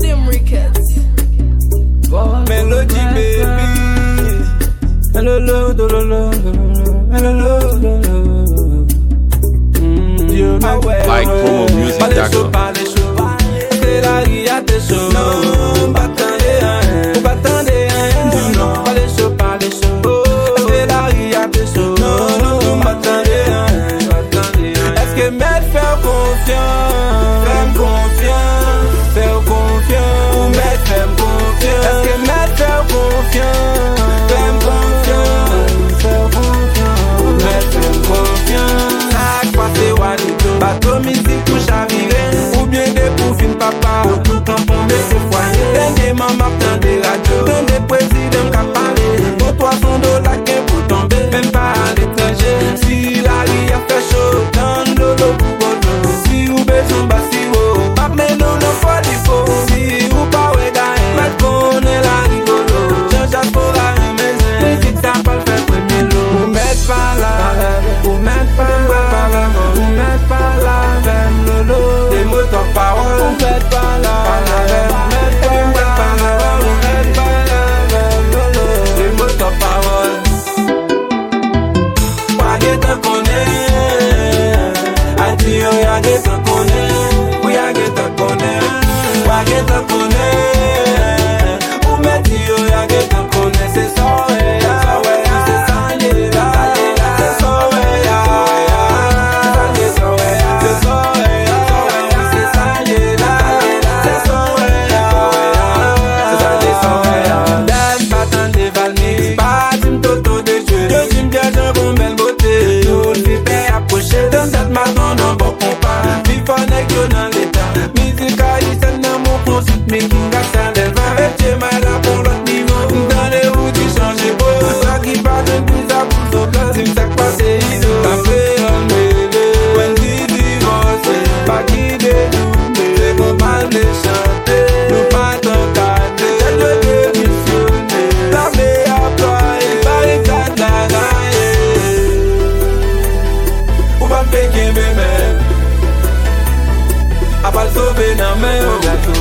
them. Melody, baby. Like promo music. Dot. la. peke mè mè A pal sobe nan man.